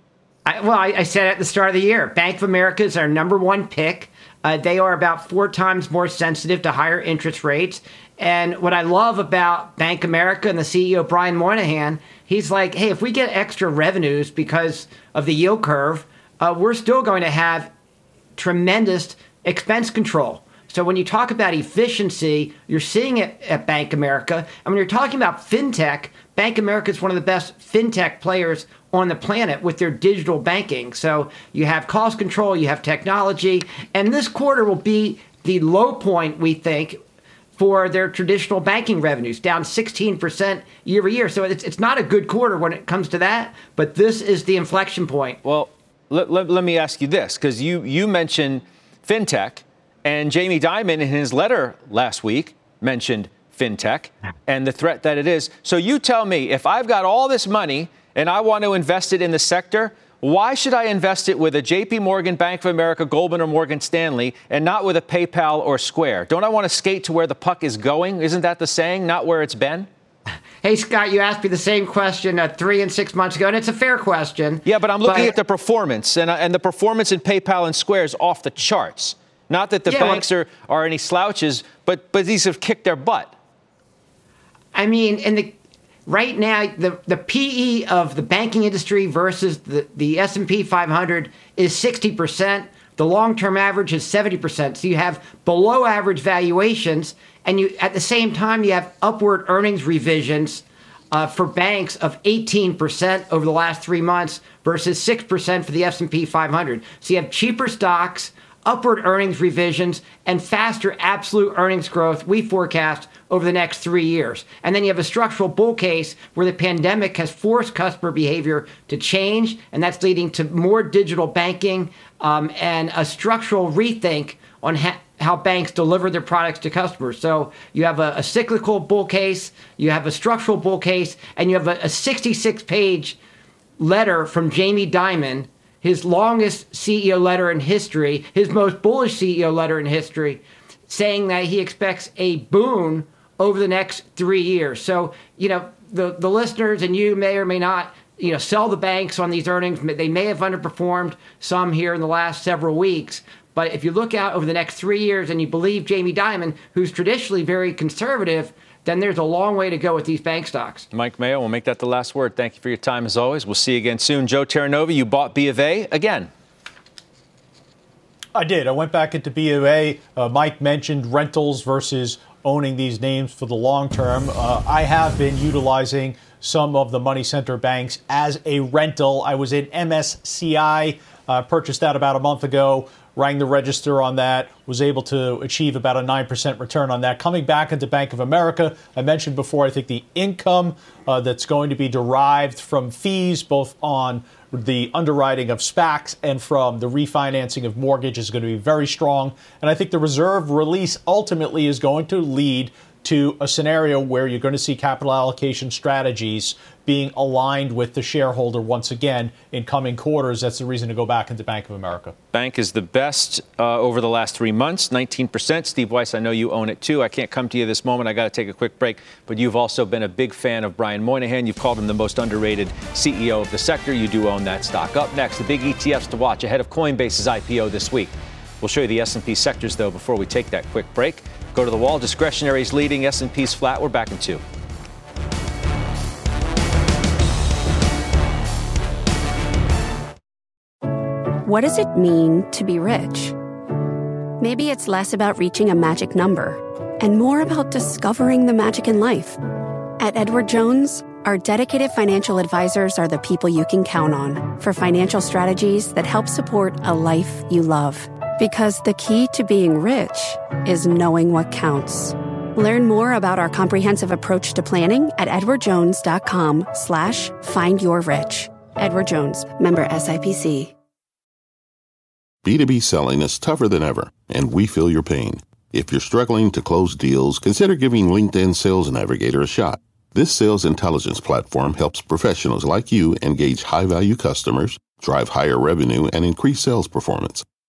I, well, I, I, said at the start of the year, Bank of America is our number one pick. Uh, they are about four times more sensitive to higher interest rates. And what I love about Bank America and the CEO, Brian Moynihan, he's like, hey, if we get extra revenues because of the yield curve, uh, we're still going to have tremendous expense control. So when you talk about efficiency, you're seeing it at Bank America. And when you're talking about fintech, Bank America is one of the best fintech players on the planet with their digital banking. So you have cost control, you have technology, and this quarter will be the low point, we think, for their traditional banking revenues, down 16% year over year. So it's, it's not a good quarter when it comes to that, but this is the inflection point. Well, let, let, let me ask you this, because you, you mentioned fintech, and Jamie Dimon in his letter last week mentioned fintech and the threat that it is. So you tell me, if I've got all this money and I want to invest it in the sector, why should I invest it with a JP Morgan, Bank of America, Goldman, or Morgan Stanley and not with a PayPal or Square? Don't I want to skate to where the puck is going? Isn't that the saying, not where it's been? Hey, Scott, you asked me the same question uh, three and six months ago, and it's a fair question. Yeah, but I'm looking but, at the performance, and, uh, and the performance in PayPal and Square is off the charts. Not that the yeah, banks well, are, are any slouches, but, but these have kicked their butt. I mean, in the right now, the, the PE of the banking industry versus the, the S&P 500 is 60%. The long-term average is 70%. So you have below average valuations, and you at the same time you have upward earnings revisions uh, for banks of 18% over the last three months versus 6% for the S&P 500. So you have cheaper stocks, upward earnings revisions, and faster absolute earnings growth we forecast over the next three years. And then you have a structural bull case where the pandemic has forced customer behavior to change, and that's leading to more digital banking um, and a structural rethink on ha- how banks deliver their products to customers. So you have a, a, cyclical bull case, you have a structural bull case, and you have a, a 66 page letter from Jamie Dimon his longest CEO letter in history, his most bullish CEO letter in history, saying that he expects a boon over the next three years. So, you know, the, the listeners and you may or may not, you know, sell the banks on these earnings. They may have underperformed some here in the last several weeks. But if you look out over the next three years and you believe Jamie Dimon, who's traditionally very conservative, then there's a long way to go with these bank stocks. Mike Mayo, we'll make that the last word. Thank you for your time as always. We'll see you again soon. Joe Terranova, you bought B of A again. I did. I went back into B of A. Uh, Mike mentioned rentals versus owning these names for the long term. Uh, I have been utilizing some of the money center banks as a rental. I was in MSCI, uh, purchased that about a month ago rang the register on that, was able to achieve about a 9% return on that. Coming back into Bank of America, I mentioned before, I think the income uh, that's going to be derived from fees, both on the underwriting of SPACs and from the refinancing of mortgage, is going to be very strong. And I think the reserve release ultimately is going to lead to a scenario where you're going to see capital allocation strategies being aligned with the shareholder once again in coming quarters. That's the reason to go back into Bank of America. Bank is the best uh, over the last three months, 19%. Steve Weiss, I know you own it too. I can't come to you this moment. I got to take a quick break. But you've also been a big fan of Brian Moynihan. You've called him the most underrated CEO of the sector. You do own that stock. Up next, the big ETFs to watch ahead of Coinbase's IPO this week. We'll show you the S&P sectors though before we take that quick break. Go to the wall. Discretionaries leading. S&P's flat. We're back in two. What does it mean to be rich? Maybe it's less about reaching a magic number and more about discovering the magic in life. At Edward Jones, our dedicated financial advisors are the people you can count on for financial strategies that help support a life you love. Because the key to being rich is knowing what counts. Learn more about our comprehensive approach to planning at edwardjones.com slash find your rich. Edward Jones, member SIPC. B2B selling is tougher than ever, and we feel your pain. If you're struggling to close deals, consider giving LinkedIn Sales Navigator a shot. This sales intelligence platform helps professionals like you engage high value customers, drive higher revenue, and increase sales performance.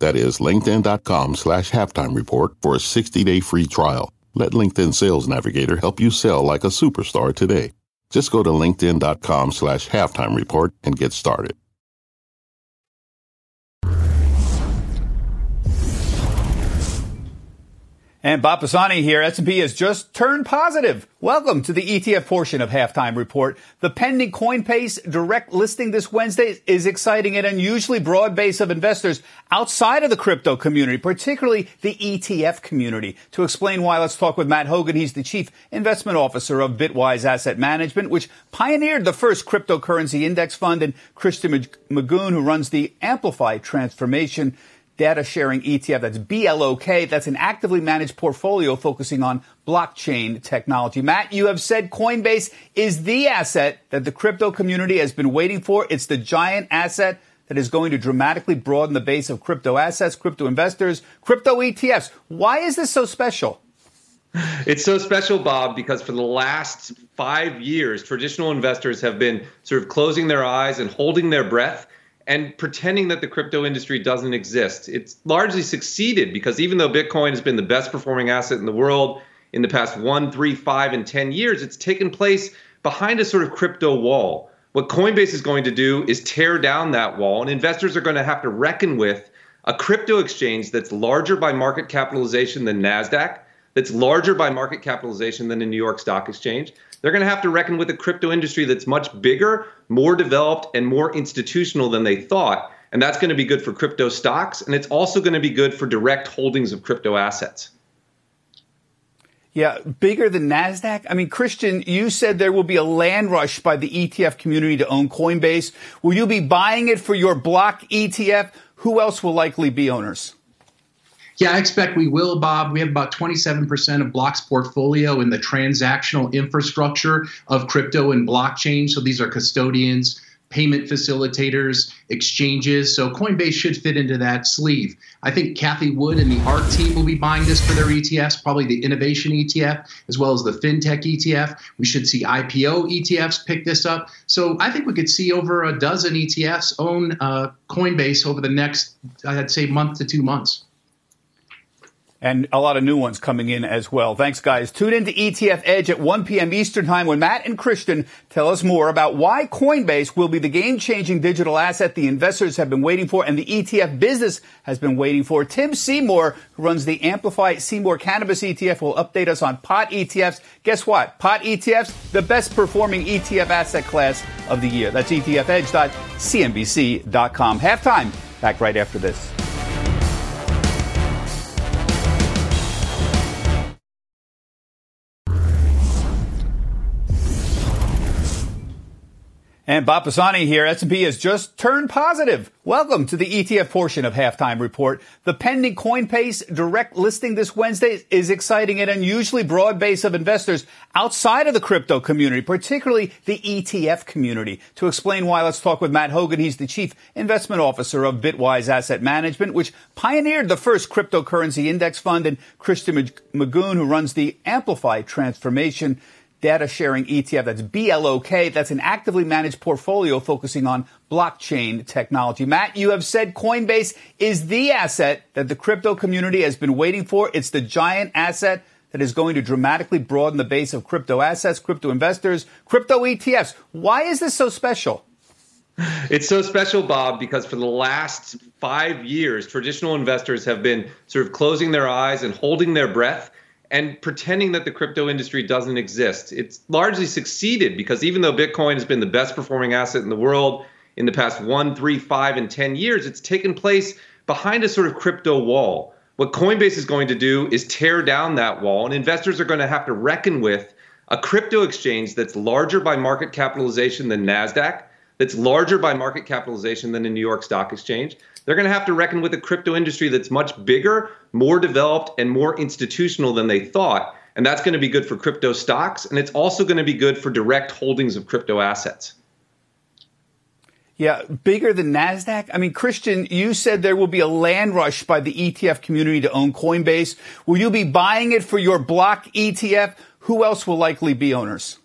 That is linkedin.com slash halftime report for a 60 day free trial. Let LinkedIn Sales Navigator help you sell like a superstar today. Just go to linkedin.com slash halftime report and get started. And Bob Pisani here. S&P has just turned positive. Welcome to the ETF portion of Halftime Report. The pending Coinbase direct listing this Wednesday is exciting an unusually broad base of investors outside of the crypto community, particularly the ETF community. To explain why, let's talk with Matt Hougan. He's the chief investment officer of Bitwise Asset Management, which pioneered the first cryptocurrency index fund, and Christian Magoon, who runs the Amplify Transformation data sharing ETF. That's BLOK. That's an actively managed portfolio focusing on blockchain technology. Matt, you have said Coinbase is the asset that the crypto community has been waiting for. It's the giant asset that is going to dramatically broaden the base of crypto assets, crypto investors, crypto ETFs. Why is this so special? It's so special, Bob, because for the last five years, traditional investors have been sort of closing their eyes and holding their breath and pretending that the crypto industry doesn't exist. It's largely succeeded because even though Bitcoin has been the best performing asset in the world in the past one, three, five, and 10 years, it's taken place behind a sort of crypto wall. What Coinbase is going to do is tear down that wall, and investors are going to have to reckon with a crypto exchange that's larger by market capitalization than NASDAQ, that's larger by market capitalization than the New York Stock Exchange, they're going to have to reckon with a crypto industry that's much bigger, more developed, and more institutional than they thought. And that's going to be good for crypto stocks. And it's also going to be good for direct holdings of crypto assets. Yeah, bigger than NASDAQ? I mean, Christian, you said there will be a land rush by the ETF community to own Coinbase. Will you be buying it for your BLOK ETF? Who else will likely be owners? Yeah, I expect we will, Bob. We have about 27% of BLOK's portfolio in the transactional infrastructure of crypto and blockchain. So these are custodians, payment facilitators, exchanges. So Coinbase should fit into that sleeve. I think Cathie Wood and the ARK team will be buying this for their ETFs, probably the innovation ETF as well as the fintech ETF. We should see IPO ETFs pick this up. So I think we could see over a dozen ETFs own uh, Coinbase over the next, I'd say, month to two months and a lot of new ones coming in as well. Thanks, guys. Tune in to ETF Edge at 1 p.m. Eastern Time when Matt and Christian tell us more about why Coinbase will be the game-changing digital asset the investors have been waiting for and the ETF business has been waiting for. Tim Seymour, who runs the Amplify Seymour Cannabis ETF, will update us on pot ETFs. Guess what? Pot ETFs, the best performing ETF asset class of the year. That's etfedge.cnbc.com. Halftime. Back right after this. And Bob Pisani here. S&P has just turned positive. Welcome to the ETF portion of Halftime Report. The pending Coinbase direct listing this Wednesday is exciting an unusually broad base of investors outside of the crypto community, particularly the ETF community. To explain why, let's talk with Matt Hougan. He's the chief investment officer of Bitwise Asset Management, which pioneered the first cryptocurrency index fund, and Christian Magoon, who runs the Amplify Transformation data sharing ETF. That's BLOK. That's an actively managed portfolio focusing on blockchain technology. Matt, you have said Coinbase is the asset that the crypto community has been waiting for. It's the giant asset that is going to dramatically broaden the base of crypto assets, crypto investors, crypto ETFs. Why is this so special? It's so special, Bob, because for the last five years, traditional investors have been sort of closing their eyes and holding their breath and pretending that the crypto industry doesn't exist. It's largely succeeded because even though Bitcoin has been the best performing asset in the world in the past one, three, five, and 10 years, it's taken place behind a sort of crypto wall. What Coinbase is going to do is tear down that wall, and investors are going to have to reckon with a crypto exchange that's larger by market capitalization than NASDAQ, that's larger by market capitalization than the New York Stock Exchange. They're going to have to reckon with a crypto industry that's much bigger, more developed, and more institutional than they thought. And that's going to be good for crypto stocks. And it's also going to be good for direct holdings of crypto assets. Yeah, bigger than NASDAQ? I mean, Christian, you said there will be a land rush by the ETF community to own Coinbase. Will you be buying it for your BLOK ETF? Who else will likely be owners?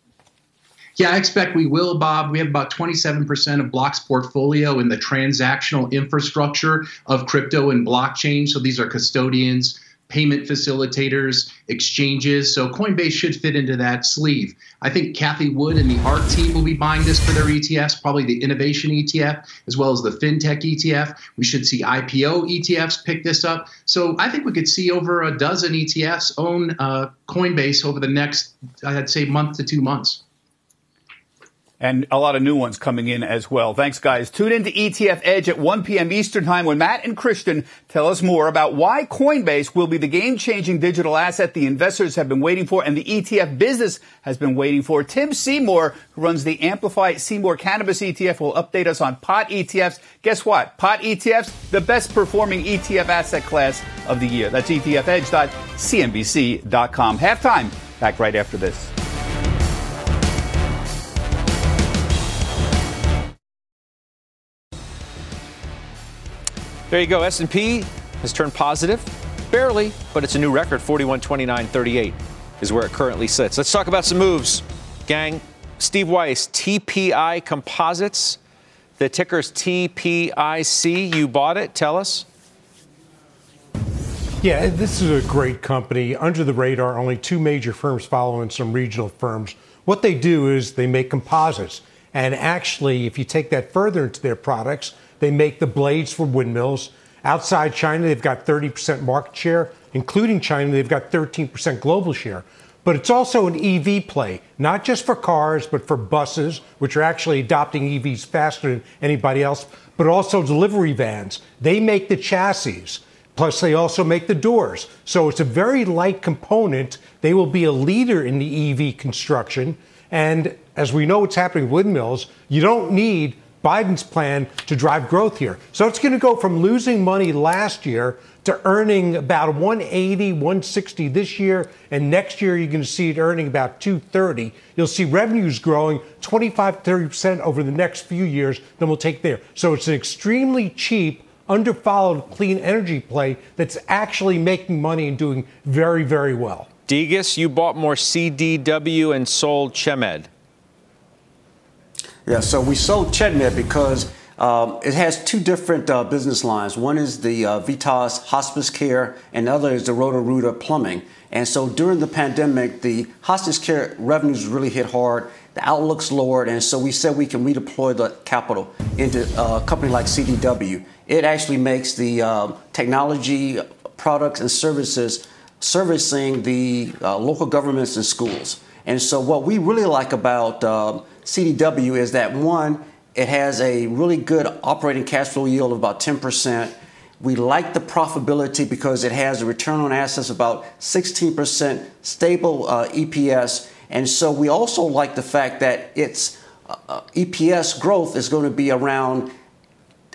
Yeah, I expect we will, Bob. We have about 27% of BLOK's portfolio in the transactional infrastructure of crypto and blockchain. So these are custodians, payment facilitators, exchanges. So Coinbase should fit into that sleeve. I think Cathie Wood and the ARK team will be buying this for their ETFs, probably the innovation ETF as well as the fintech ETF. We should see IPO ETFs pick this up. So I think we could see over a dozen ETFs own uh, Coinbase over the next, I'd say, month to two months and a lot of new ones coming in as well. Thanks, guys. Tune in to ETF Edge at 1 p.m. Eastern Time when Matt and Christian tell us more about why Coinbase will be the game-changing digital asset the investors have been waiting for and the ETF business has been waiting for. Tim Seymour, who runs the Amplify Seymour Cannabis ETF, will update us on pot ETFs. Guess what? Pot ETFs, the best performing ETF asset class of the year. That's etfedge.cnbc.com. Halftime. Back right after this. There you go. S&P has turned positive, barely, but it's a new record. 41.29.38 is where it currently sits. Let's talk about some moves, gang. Steve Weiss, TPI Composites. The ticker's TPIC. You bought it. Tell us. Yeah, this is a great company. Under the radar, only two major firms following some regional firms. What they do is they make composites. And actually, if you take that further into their products, they make the blades for windmills. Outside China, they've got 30% market share. Including China, they've got 13% global share. But it's also an EV play, not just for cars, but for buses, which are actually adopting EVs faster than anybody else, but also delivery vans. They make the chassis. Plus, they also make the doors. So it's a very light component. They will be a leader in the EV construction. And as we know what's happening with windmills, you don't need Biden's plan to drive growth here. So it's going to go from losing money last year to earning about 180, 160 this year, and next year you're going to see it earning about 230. You'll see revenues growing 25, 30% over the next few years, then we'll take there. So it's an extremely cheap, underfollowed clean energy play that's actually making money and doing very, very well. Degas, you bought more CDW and sold Chemed. Yeah, so we sold Chemed because um, it has two different uh, business lines. One is the uh, Vitas hospice care, and the other is the Roto-Rooter plumbing. And so during the pandemic, the hospice care revenues really hit hard. The outlook's lowered, and so we said we can redeploy the capital into uh, a company like CDW. It actually makes the uh, technology products and services servicing the uh, local governments and schools. And so what we really like about um, CDW is that one, it has a really good operating cash flow yield of about 10%. We like the profitability because it has a return on assets about 16%, stable uh, EPS. And so we also like the fact that its uh, EPS growth is going to be around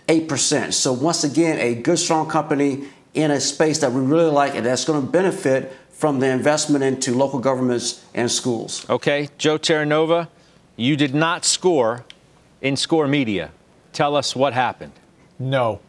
8%. So once again, a good, strong company in a space that we really like and that's going to benefit from the investment into local governments and schools. Okay, Joe Terranova, you did not score in Score Media. Tell us what happened. No.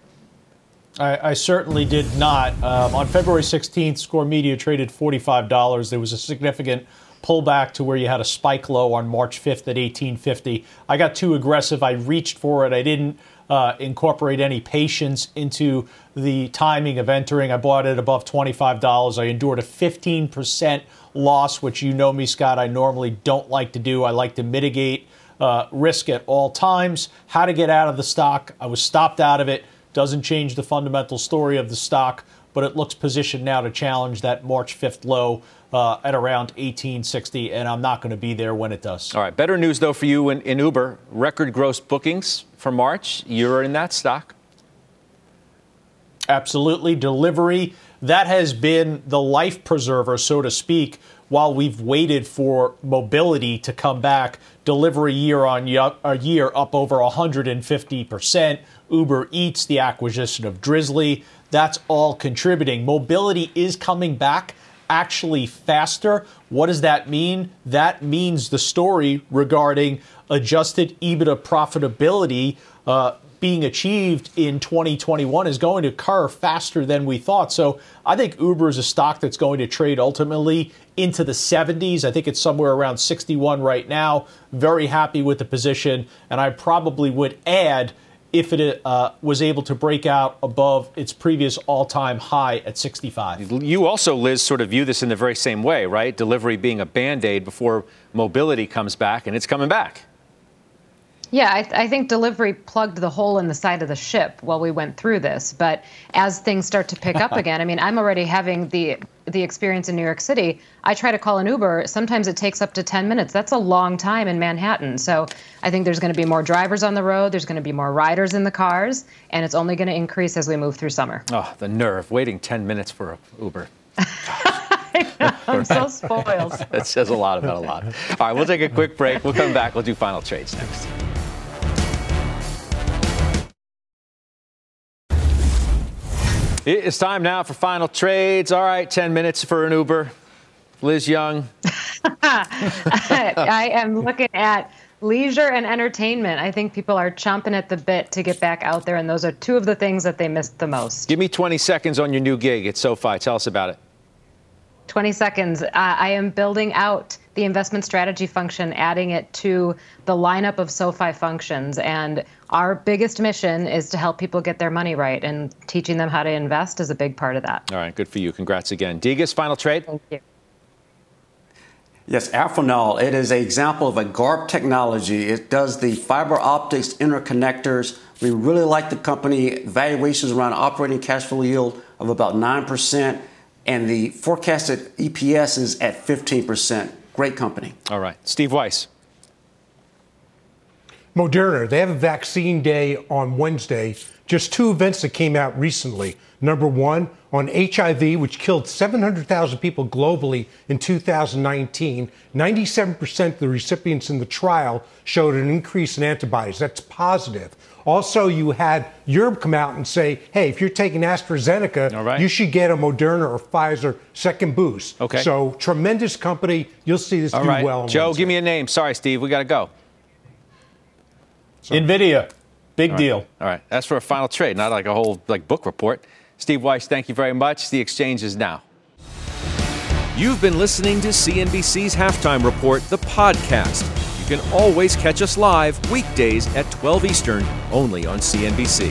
I, I certainly did not. Um, on February 16th, Score Media traded $45. There was a significant pullback to where you had a spike low on March 5th at 1850. I got too aggressive. I reached for it. I didn't uh, incorporate any patience into the timing of entering. I bought it above $25. I endured a 15% loss, which you know me, Scott, I normally don't like to do. I like to mitigate uh, risk at all times. How to get out of the stock. I was stopped out of it. Doesn't change the fundamental story of the stock. but it looks positioned now to challenge that March 5th low uh, at around 1860, and I'm not going to be there when it does. All right. Better news, though, for you in, in Uber. Record gross bookings for March. You're in that stock. Absolutely. Delivery, that has been the life preserver, so to speak, while we've waited for mobility to come back. Delivery year on year up over 150%. Uber Eats, the acquisition of Drizly, that's all contributing. Mobility is coming back actually faster. What does that mean? That means the story regarding adjusted EBITDA profitability uh, being achieved in 2021 is going to occur faster than we thought. So I think Uber is a stock that's going to trade ultimately into the 70s. I think it's somewhere around 61 right now. Very happy with the position. And I probably would add if it uh, was able to break out above its previous all time high at 65. You also, Liz, sort of view this in the very same way, right? Delivery being a band aid before mobility comes back, and it's coming back. Yeah, I, th- I, think delivery plugged the hole in the side of the ship while we went through this. But as things start to pick up again, I mean, I'm already having the the experience in New York City. I try to call an Uber. Sometimes it takes up to 10 minutes. That's a long time in Manhattan. So I think there's going to be more drivers on the road. There's going to be more riders in the cars, and it's only going to increase as we move through summer. Oh, the nerve waiting 10 minutes for an Uber. I'm so spoiled. that says a lot about a lot. All right, we'll take a quick break. We'll come back. We'll do final trades next. It's time now for final trades. All right, 10 minutes for an Uber. Liz Young. I am looking at leisure and entertainment. I think people are chomping at the bit to get back out there, and those are two of the things that they missed the most. Give me 20 seconds on your new gig at SoFi. Tell us about it. 20 seconds. Uh, I am building out the investment strategy function, adding it to the lineup of SoFi functions. And our biggest mission is to help people get their money right, and teaching them how to invest is a big part of that. All right, good for you. Congrats again. Degas, final trade? Thank you. Yes, Amphenol. It is an example of a GARP technology. It does the fiber optics interconnectors. We really like the company. Valuations around operating cash flow yield of about 9%, and the forecasted EPS is at 15%. Great company. All right. Steve Weiss. Moderna, they have a vaccine day on Wednesday. Just two events that came out recently. Number one, on HIV, which killed 700,000 people globally in 2019, 97% of the recipients in the trial showed an increase in antibodies. That's positive. Also, you had Europe come out and say, hey, if you're taking AstraZeneca, you should get a Moderna or Pfizer second boost. Okay. So, tremendous company. You'll see this All do right. well. Joe, give me a name. Sorry, Steve. We got to go. NVIDIA. Big All right. deal. All right. That's for a final trade, not like a whole like book report. Steve Weiss, thank you very much. The exchange is now. You've been listening to CNBC's Halftime Report, the podcast. Can always catch us live weekdays at 12 Eastern, only on CNBC.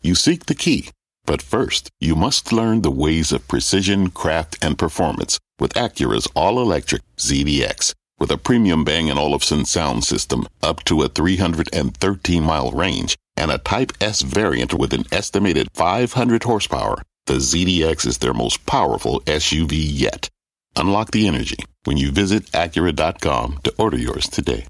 You seek the key, but first, you must learn the ways of precision, craft, and performance with Acura's all electric ZDX. With a premium Bang & Olufsen sound system up to a 313 mile range and a Type S variant with an estimated 500 horsepower, the ZDX is their most powerful SUV yet. Unlock the energy when you visit Acura.com to order yours today.